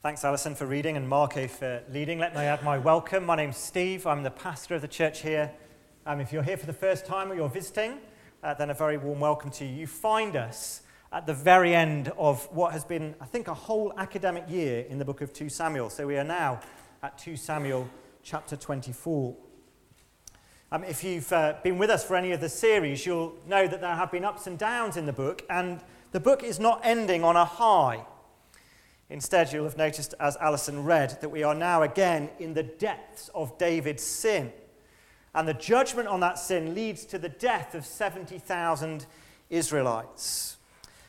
Thanks, Alison, for reading and Marco for leading. Let me add my welcome. My name's Steve. I'm the pastor of the church here. Um, if you're here for the first time or you're visiting, uh, then a very warm welcome to you. You find us at the very end of what has been, I think, a whole academic year in the book of 2 Samuel. So we are now at 2 Samuel chapter 24. Um, if you've uh, been with us for any of the series, you'll know that there have been ups and downs in the book, and the book is not ending on a high. Instead, you'll have noticed, as Alison read, that we are now again in the depths of David's sin. And the judgment on that sin leads to the death of 70,000 Israelites.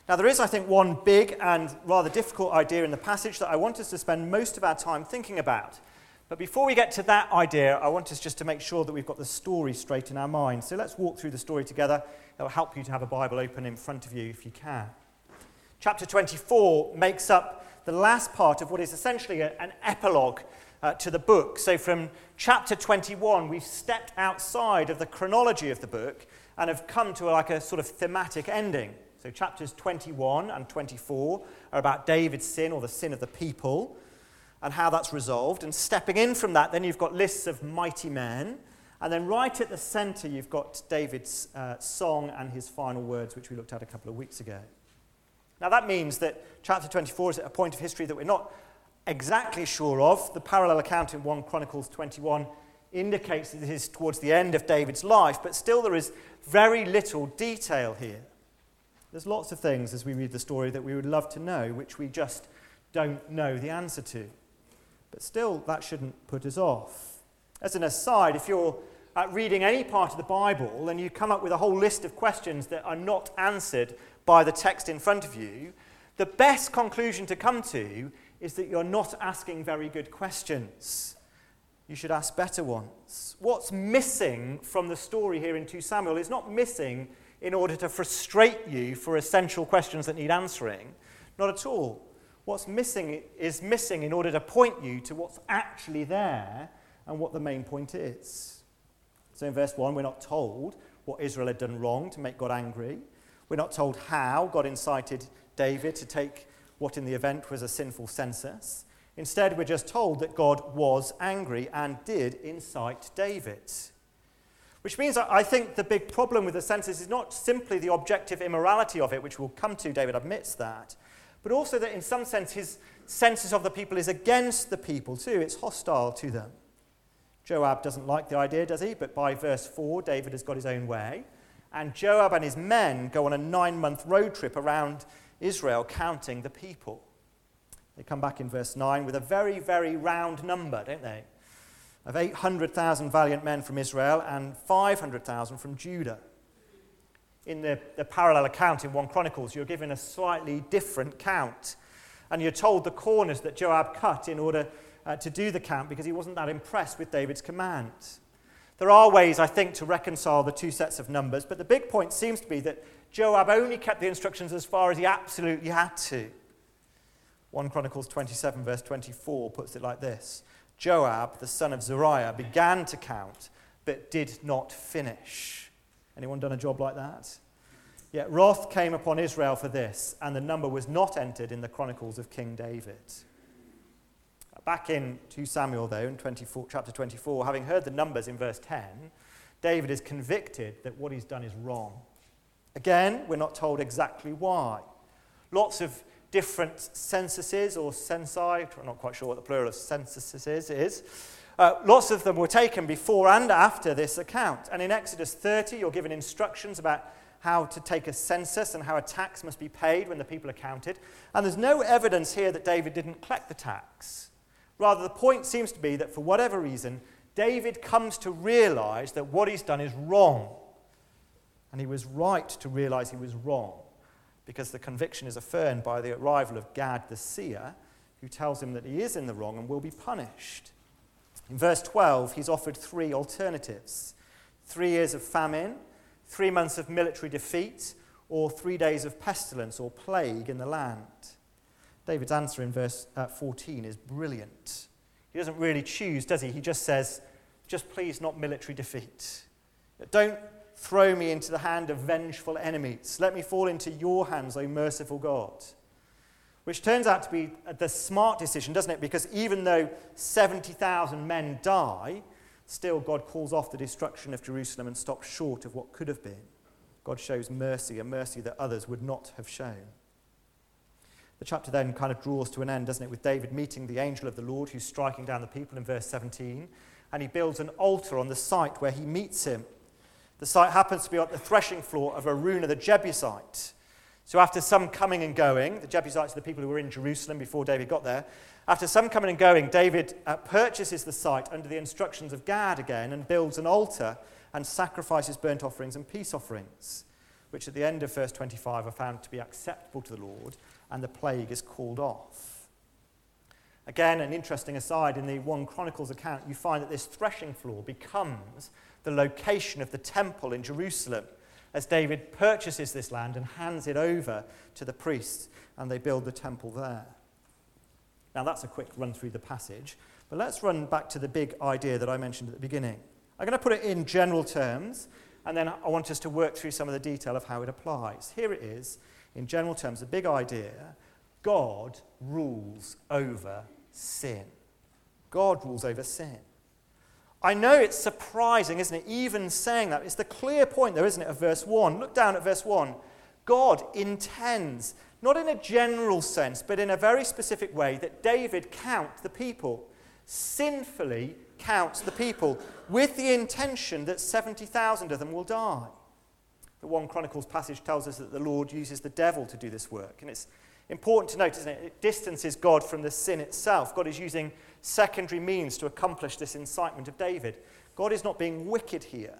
Now, there is, I think, one big and rather difficult idea in the passage that I want us to spend most of our time thinking about. But before we get to that idea, I want us just to make sure that we've got the story straight in our minds. So let's walk through the story together. It will help you to have a Bible open in front of you if you can. Chapter 24 makes up the last part of what is essentially a, an epilogue uh, to the book. So, from chapter 21, we've stepped outside of the chronology of the book and have come to like a sort of thematic ending. So, chapters 21 and 24 are about David's sin or the sin of the people and how that's resolved. And stepping in from that, then you've got lists of mighty men. And then right at the center, you've got David's uh, song and his final words, which we looked at a couple of weeks ago. Now, that means that chapter 24 is at a point of history that we're not exactly sure of. The parallel account in 1 Chronicles 21 indicates that it is towards the end of David's life, but still there is very little detail here. There's lots of things as we read the story that we would love to know, which we just don't know the answer to. But still, that shouldn't put us off. As an aside, if you're reading any part of the Bible and you come up with a whole list of questions that are not answered by the text in front of you, the best conclusion to come to is that you're not asking very good questions. You should ask better ones. What's missing from the story here in 2 Samuel is not missing in order to frustrate you for essential questions that need answering. Not at all. What's missing is missing in order to point you to what's actually there and what the main point is. So in verse 1, we're not told what Israel had done wrong to make God angry. We're not told how God incited David to take what in the event was a sinful census. Instead, we're just told that God was angry and did incite David. Which means I think the big problem with the census is not simply the objective immorality of it, which we'll come to, David admits that, but also that in some sense his census of the people is against the people too. It's hostile to them. Joab doesn't like the idea, does he? But by verse 4, David has got his own way. And Joab and his men go on a nine month road trip around Israel, counting the people. They come back in verse 9 with a very, very round number, don't they? Of 800,000 valiant men from Israel and 500,000 from Judah. In the, the parallel account in 1 Chronicles, you're given a slightly different count. And you're told the corners that Joab cut in order uh, to do the count because he wasn't that impressed with David's command. There are ways, I think, to reconcile the two sets of numbers, but the big point seems to be that Joab only kept the instructions as far as he absolutely had to. 1 Chronicles 27, verse 24, puts it like this Joab, the son of Zeruiah, began to count, but did not finish. Anyone done a job like that? Yet wrath came upon Israel for this, and the number was not entered in the Chronicles of King David. Back in 2 Samuel, though, in 24, chapter 24, having heard the numbers in verse 10, David is convicted that what he's done is wrong. Again, we're not told exactly why. Lots of different censuses or censi, I'm not quite sure what the plural of censuses is, is. Uh, lots of them were taken before and after this account. And in Exodus 30, you're given instructions about how to take a census and how a tax must be paid when the people are counted. And there's no evidence here that David didn't collect the tax. Rather, the point seems to be that for whatever reason, David comes to realize that what he's done is wrong. And he was right to realize he was wrong because the conviction is affirmed by the arrival of Gad the seer, who tells him that he is in the wrong and will be punished. In verse 12, he's offered three alternatives three years of famine, three months of military defeat, or three days of pestilence or plague in the land. David's answer in verse uh, 14 is brilliant. He doesn't really choose, does he? He just says, just please not military defeat. Don't throw me into the hand of vengeful enemies. Let me fall into your hands, O merciful God. which turns out to be the smart decision, doesn't it? Because even though 70,000 men die, still God calls off the destruction of Jerusalem and stops short of what could have been. God shows mercy, a mercy that others would not have shown. The chapter then kind of draws to an end, doesn't it, with David meeting the angel of the Lord who's striking down the people in verse 17. And he builds an altar on the site where he meets him. The site happens to be on the threshing floor of Araunah the Jebusite. So, after some coming and going, the Jebusites are the people who were in Jerusalem before David got there. After some coming and going, David uh, purchases the site under the instructions of Gad again and builds an altar and sacrifices burnt offerings and peace offerings, which at the end of verse 25 are found to be acceptable to the Lord, and the plague is called off. Again, an interesting aside in the 1 Chronicles account, you find that this threshing floor becomes the location of the temple in Jerusalem as David purchases this land and hands it over to the priests, and they build the temple there. Now, that's a quick run through the passage, but let's run back to the big idea that I mentioned at the beginning. I'm going to put it in general terms, and then I want us to work through some of the detail of how it applies. Here it is, in general terms, the big idea God rules over sin. God rules over sin. I know it's surprising, isn't it? Even saying that. It's the clear point, though, isn't it, of verse 1. Look down at verse 1. God intends, not in a general sense, but in a very specific way, that David count the people, sinfully count the people, with the intention that 70,000 of them will die. The 1 Chronicles passage tells us that the Lord uses the devil to do this work. And it's important to note, isn't it? It distances God from the sin itself. God is using secondary means to accomplish this incitement of David. God is not being wicked here.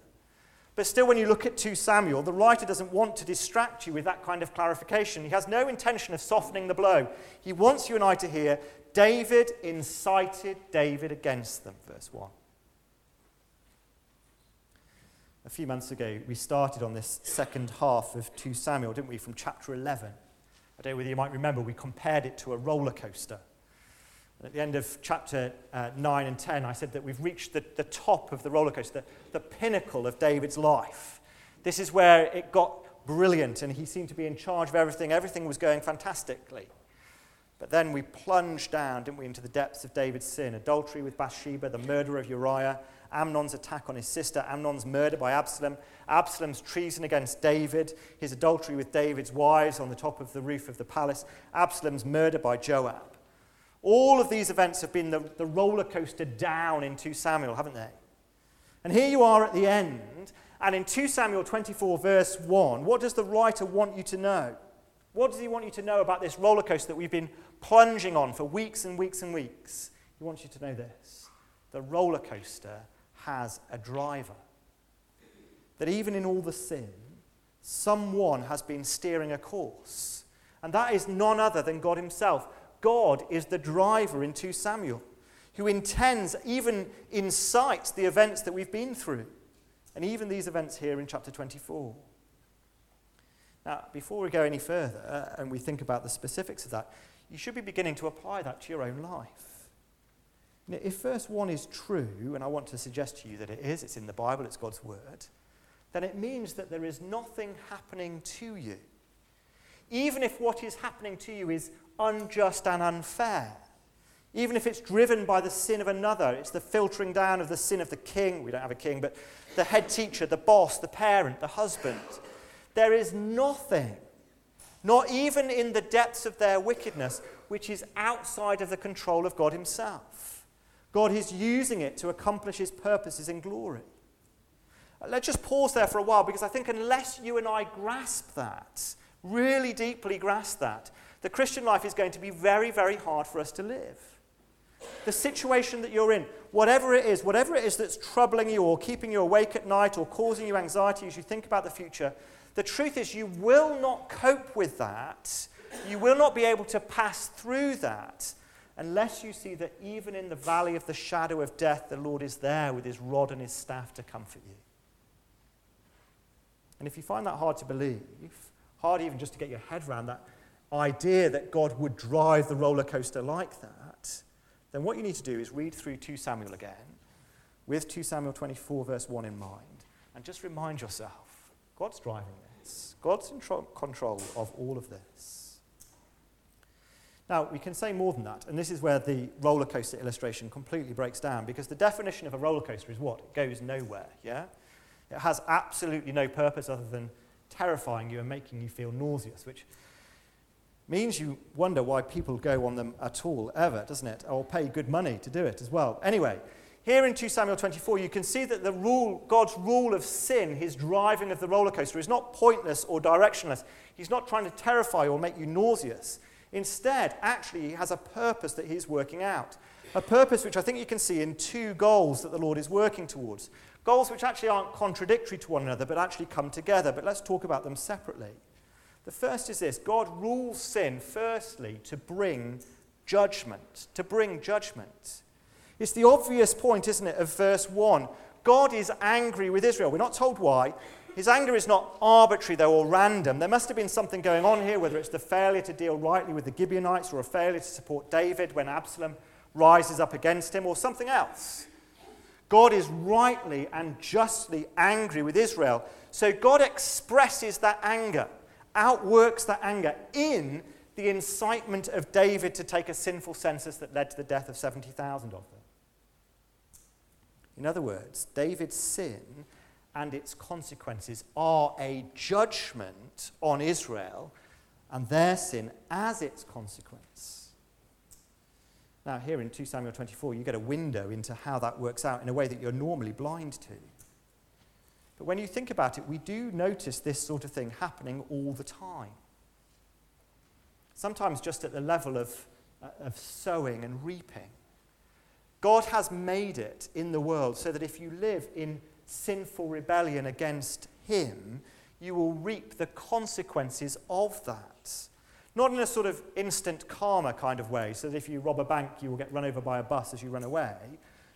But still, when you look at 2 Samuel, the writer doesn't want to distract you with that kind of clarification. He has no intention of softening the blow. He wants you and I to hear David incited David against them, verse 1. A few months ago, we started on this second half of 2 Samuel, didn't we, from chapter 11. I don't know whether you might remember, we compared it to a roller coaster. And at the end of chapter uh, 9 and 10, I said that we've reached the, the top of the roller coaster, the, the pinnacle of David's life. This is where it got brilliant, and he seemed to be in charge of everything. Everything was going fantastically. But then we plunged down, didn't we, into the depths of David's sin adultery with Bathsheba, the murder of Uriah, Amnon's attack on his sister, Amnon's murder by Absalom, Absalom's treason against David, his adultery with David's wives on the top of the roof of the palace, Absalom's murder by Joab. All of these events have been the, the roller coaster down in 2 Samuel, haven't they? And here you are at the end, and in 2 Samuel 24, verse 1, what does the writer want you to know? What does he want you to know about this roller coaster that we've been plunging on for weeks and weeks and weeks? He wants you to know this the roller coaster has a driver. That even in all the sin, someone has been steering a course. And that is none other than God Himself. God is the driver in 2 Samuel, who intends, even incites the events that we've been through, and even these events here in chapter 24. Now, before we go any further uh, and we think about the specifics of that, you should be beginning to apply that to your own life. Now, if verse 1 is true, and I want to suggest to you that it is, it's in the Bible, it's God's word, then it means that there is nothing happening to you. Even if what is happening to you is unjust and unfair. Even if it's driven by the sin of another, it's the filtering down of the sin of the king. We don't have a king, but the head teacher, the boss, the parent, the husband. There is nothing, not even in the depths of their wickedness, which is outside of the control of God Himself. God is using it to accomplish His purposes in glory. Uh, let's just pause there for a while because I think unless you and I grasp that, really deeply grasp that, the Christian life is going to be very, very hard for us to live. The situation that you're in, whatever it is, whatever it is that's troubling you or keeping you awake at night or causing you anxiety as you think about the future, the truth is you will not cope with that. You will not be able to pass through that unless you see that even in the valley of the shadow of death, the Lord is there with his rod and his staff to comfort you. And if you find that hard to believe, hard even just to get your head around that, idea that God would drive the roller coaster like that, then what you need to do is read through 2 Samuel again with 2 Samuel 24, verse 1 in mind, and just remind yourself God's driving this, God's in tro- control of all of this. Now, we can say more than that, and this is where the roller coaster illustration completely breaks down because the definition of a roller coaster is what? It goes nowhere, yeah? It has absolutely no purpose other than terrifying you and making you feel nauseous, which means you wonder why people go on them at all, ever, doesn't it? Or pay good money to do it as well. Anyway, here in 2 Samuel 24, you can see that the rule, God's rule of sin, his driving of the roller coaster, is not pointless or directionless. He's not trying to terrify or make you nauseous. Instead, actually, he has a purpose that he's working out. A purpose which I think you can see in two goals that the Lord is working towards. Goals which actually aren't contradictory to one another, but actually come together. But let's talk about them separately. The first is this God rules sin, firstly, to bring judgment. To bring judgment. It's the obvious point, isn't it, of verse 1. God is angry with Israel. We're not told why. His anger is not arbitrary, though, or random. There must have been something going on here, whether it's the failure to deal rightly with the Gibeonites or a failure to support David when Absalom rises up against him, or something else. God is rightly and justly angry with Israel. So God expresses that anger, outworks that anger in the incitement of David to take a sinful census that led to the death of 70,000 of them. In other words, David's sin and its consequences are a judgment on Israel and their sin as its consequence. Now, here in 2 Samuel 24, you get a window into how that works out in a way that you're normally blind to. But when you think about it, we do notice this sort of thing happening all the time. Sometimes just at the level of, uh, of sowing and reaping. God has made it in the world so that if you live in sinful rebellion against Him, you will reap the consequences of that. Not in a sort of instant karma kind of way, so that if you rob a bank, you will get run over by a bus as you run away.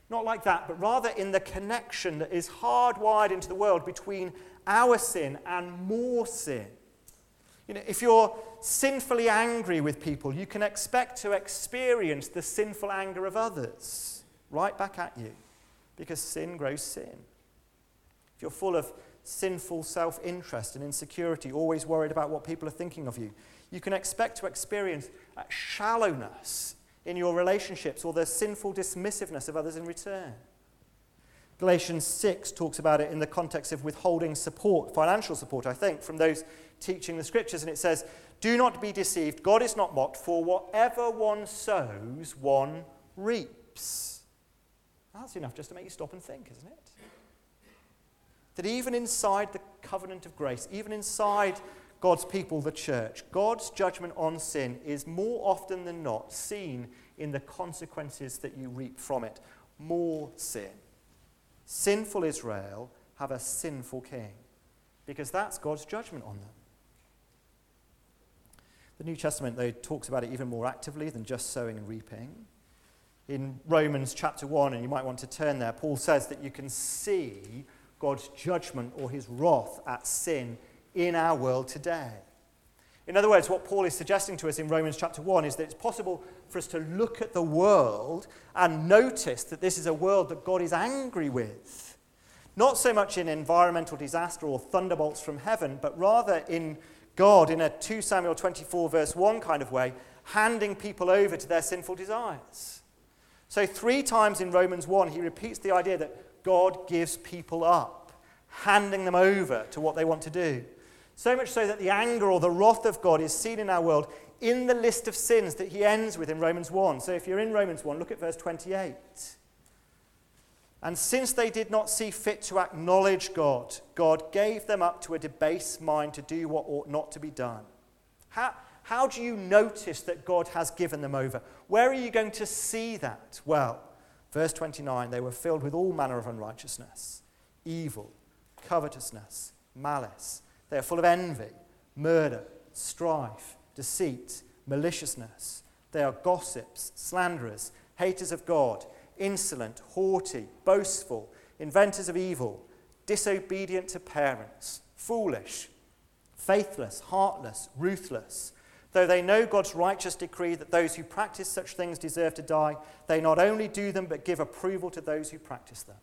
Not like that, but rather in the connection that is hardwired into the world between our sin and more sin. You know, if you're sinfully angry with people, you can expect to experience the sinful anger of others right back at you because sin grows sin if you're full of sinful self interest and insecurity, always worried about what people are thinking of you, you can expect to experience shallowness in your relationships or the sinful dismissiveness of others in return. Galatians 6 talks about it in the context of withholding support, financial support, I think, from those teaching the scriptures. And it says, Do not be deceived. God is not mocked, for whatever one sows, one reaps. That's enough just to make you stop and think, isn't it? that even inside the covenant of grace, even inside God's people, the church, God's judgment on sin is more often than not seen in the consequences that you reap from it. More sin. Sinful Israel have a sinful king because that's God's judgment on them. The New Testament, though, talks about it even more actively than just sowing and reaping. In Romans chapter 1, and you might want to turn there, Paul says that you can see God's judgment or his wrath at sin in our world today. In other words, what Paul is suggesting to us in Romans chapter 1 is that it's possible for us to look at the world and notice that this is a world that God is angry with. Not so much in environmental disaster or thunderbolts from heaven, but rather in God, in a 2 Samuel 24, verse 1 kind of way, handing people over to their sinful desires. So, three times in Romans 1, he repeats the idea that God gives people up, handing them over to what they want to do. So much so that the anger or the wrath of God is seen in our world in the list of sins that he ends with in Romans 1. So if you're in Romans 1, look at verse 28. And since they did not see fit to acknowledge God, God gave them up to a debased mind to do what ought not to be done. How, how do you notice that God has given them over? Where are you going to see that? Well, Verse 29 they were filled with all manner of unrighteousness, evil, covetousness, malice. They are full of envy, murder, strife, deceit, maliciousness. They are gossips, slanderers, haters of God, insolent, haughty, boastful, inventors of evil, disobedient to parents, foolish, faithless, heartless, ruthless Though they know God's righteous decree that those who practice such things deserve to die, they not only do them, but give approval to those who practice them.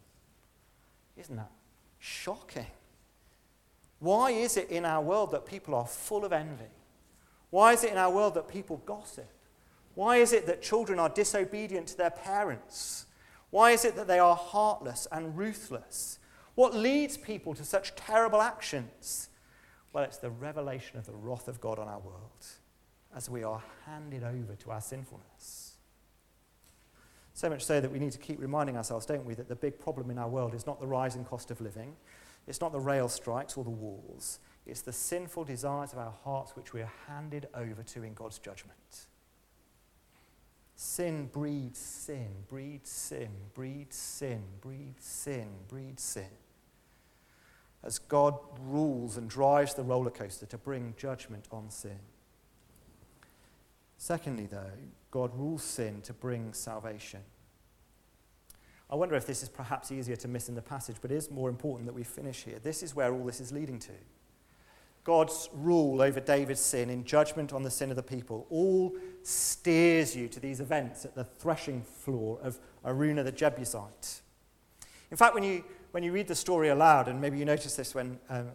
Isn't that shocking? Why is it in our world that people are full of envy? Why is it in our world that people gossip? Why is it that children are disobedient to their parents? Why is it that they are heartless and ruthless? What leads people to such terrible actions? Well, it's the revelation of the wrath of God on our world as we are handed over to our sinfulness. So much so that we need to keep reminding ourselves, don't we, that the big problem in our world is not the rising cost of living, it's not the rail strikes or the wars, it's the sinful desires of our hearts which we are handed over to in God's judgment. Sin breeds sin, breeds sin, breeds sin, breeds sin, breeds sin. As God rules and drives the roller coaster to bring judgment on sin. Secondly, though, God rules sin to bring salvation. I wonder if this is perhaps easier to miss in the passage, but it is more important that we finish here. This is where all this is leading to. God's rule over David's sin in judgment on the sin of the people all steers you to these events at the threshing floor of Araunah the Jebusite. In fact, when you, when you read the story aloud, and maybe you notice this when um,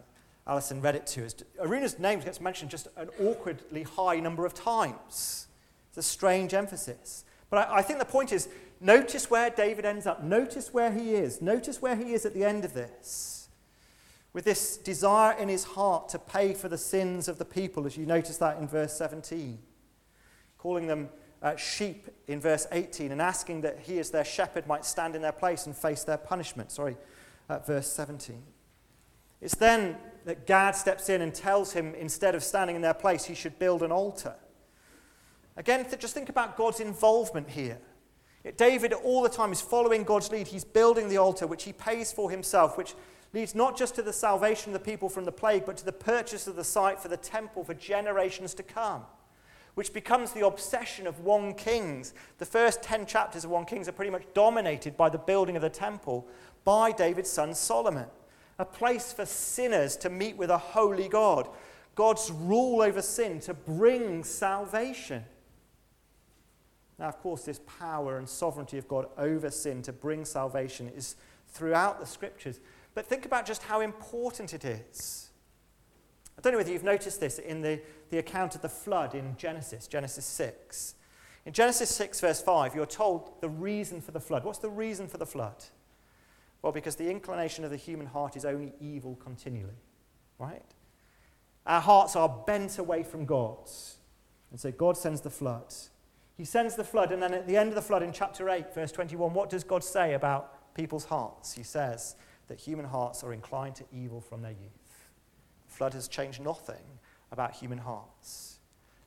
Alison read it to us, Araunah's name gets mentioned just an awkwardly high number of times. It's a strange emphasis. But I, I think the point is notice where David ends up, notice where he is, notice where he is at the end of this with this desire in his heart to pay for the sins of the people, as you notice that in verse 17, calling them uh, sheep in verse 18, and asking that he, as their shepherd, might stand in their place and face their punishment. Sorry, verse 17. It's then that Gad steps in and tells him, instead of standing in their place, he should build an altar. Again, th- just think about God's involvement here. David, all the time, is following God's lead. He's building the altar, which he pays for himself, which leads not just to the salvation of the people from the plague, but to the purchase of the site for the temple for generations to come, which becomes the obsession of 1 Kings. The first 10 chapters of 1 Kings are pretty much dominated by the building of the temple by David's son Solomon, a place for sinners to meet with a holy God, God's rule over sin to bring salvation. Now, of course, this power and sovereignty of God over sin to bring salvation is throughout the scriptures. But think about just how important it is. I don't know whether you've noticed this in the, the account of the flood in Genesis, Genesis 6. In Genesis 6, verse 5, you're told the reason for the flood. What's the reason for the flood? Well, because the inclination of the human heart is only evil continually, right? Our hearts are bent away from God's. And so God sends the flood. He sends the flood, and then at the end of the flood in chapter 8, verse 21, what does God say about people's hearts? He says, that human hearts are inclined to evil from their youth. The flood has changed nothing about human hearts.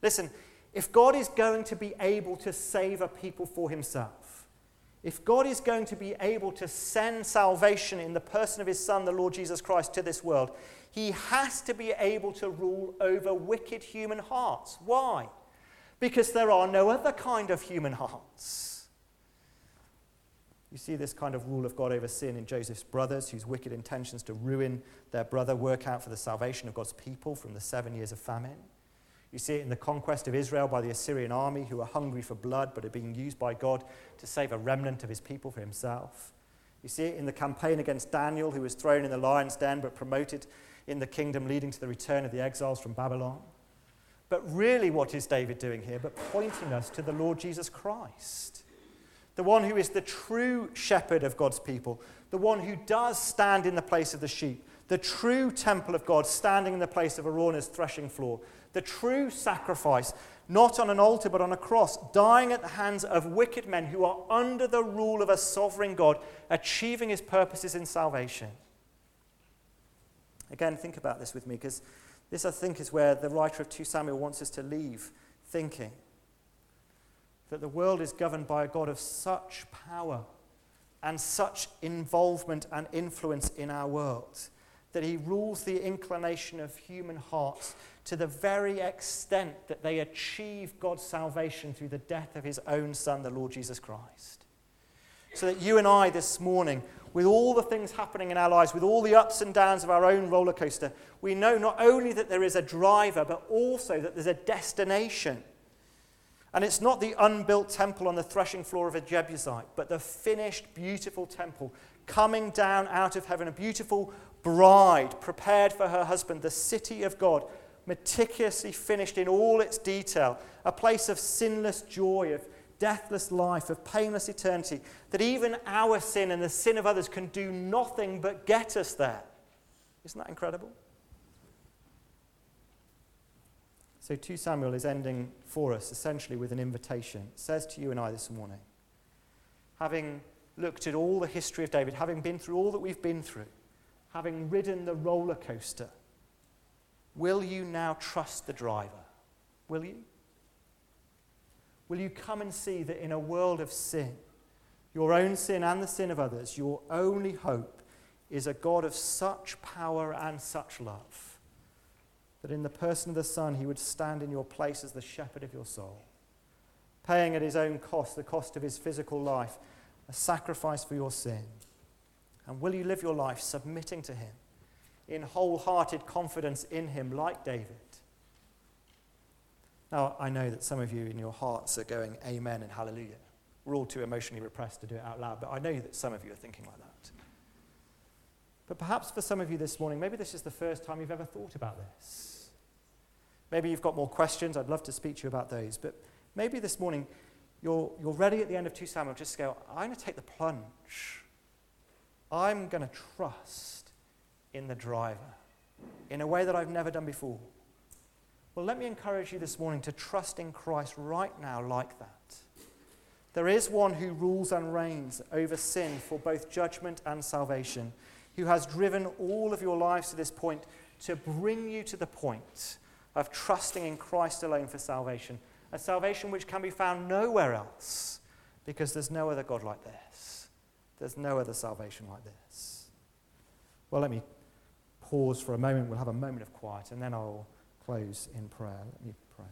Listen, if God is going to be able to save a people for himself, if God is going to be able to send salvation in the person of his Son, the Lord Jesus Christ, to this world, he has to be able to rule over wicked human hearts. Why? Because there are no other kind of human hearts. You see this kind of rule of God over sin in Joseph's brothers, whose wicked intentions to ruin their brother work out for the salvation of God's people from the seven years of famine. You see it in the conquest of Israel by the Assyrian army, who are hungry for blood but are being used by God to save a remnant of his people for himself. You see it in the campaign against Daniel, who was thrown in the lion's den but promoted in the kingdom, leading to the return of the exiles from Babylon. But really, what is David doing here but pointing us to the Lord Jesus Christ? the one who is the true shepherd of God's people, the one who does stand in the place of the sheep, the true temple of God standing in the place of Araunah's threshing floor, the true sacrifice, not on an altar but on a cross, dying at the hands of wicked men who are under the rule of a sovereign God, achieving his purposes in salvation. Again, think about this with me, because this, I think, is where the writer of 2 Samuel wants us to leave thinking. That the world is governed by a God of such power and such involvement and influence in our world that he rules the inclination of human hearts to the very extent that they achieve God's salvation through the death of his own Son, the Lord Jesus Christ. So that you and I this morning, with all the things happening in our lives, with all the ups and downs of our own roller coaster, we know not only that there is a driver, but also that there's a destination. And it's not the unbuilt temple on the threshing floor of a Jebusite, but the finished, beautiful temple coming down out of heaven, a beautiful bride prepared for her husband, the city of God, meticulously finished in all its detail, a place of sinless joy, of deathless life, of painless eternity, that even our sin and the sin of others can do nothing but get us there. Isn't that incredible? So 2 Samuel is ending for us essentially with an invitation. It says to you and I this morning, having looked at all the history of David, having been through all that we've been through, having ridden the roller coaster, will you now trust the driver? Will you? Will you come and see that in a world of sin, your own sin and the sin of others, your only hope is a God of such power and such love that in the person of the Son, he would stand in your place as the shepherd of your soul, paying at his own cost, the cost of his physical life, a sacrifice for your sin. And will you live your life submitting to him in wholehearted confidence in him, like David? Now, I know that some of you in your hearts are going, Amen and Hallelujah. We're all too emotionally repressed to do it out loud, but I know that some of you are thinking like that. But perhaps for some of you this morning, maybe this is the first time you've ever thought about this. Maybe you've got more questions. I'd love to speak to you about those. But maybe this morning you're, you're ready at the end of 2 Samuel just to go, I'm going to take the plunge. I'm going to trust in the driver in a way that I've never done before. Well, let me encourage you this morning to trust in Christ right now, like that. There is one who rules and reigns over sin for both judgment and salvation, who has driven all of your lives to this point to bring you to the point of trusting in Christ alone for salvation, a salvation which can be found nowhere else because there's no other God like this. There's no other salvation like this. Well, let me pause for a moment. We'll have a moment of quiet and then I'll close in prayer. Let me pray.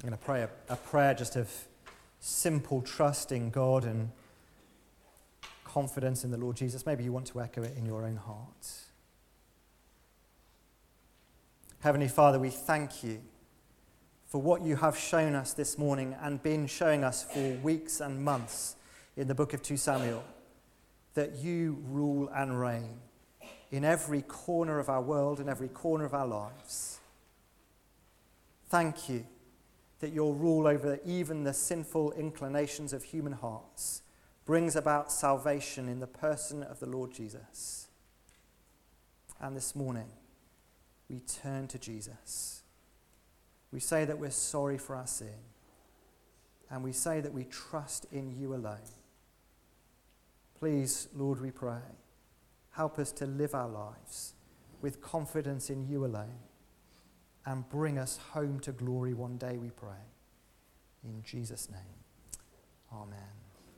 I'm going to pray a, a prayer just of simple trust in God and confidence in the Lord Jesus. Maybe you want to echo it in your own heart. Heavenly Father, we thank you for what you have shown us this morning and been showing us for weeks and months in the book of 2 Samuel that you rule and reign in every corner of our world and every corner of our lives. Thank you that your rule over even the sinful inclinations of human hearts brings about salvation in the person of the Lord Jesus. And this morning, we turn to Jesus we say that we're sorry for our sin. And we say that we trust in you alone. Please, Lord, we pray, help us to live our lives with confidence in you alone and bring us home to glory one day, we pray. In Jesus' name, amen.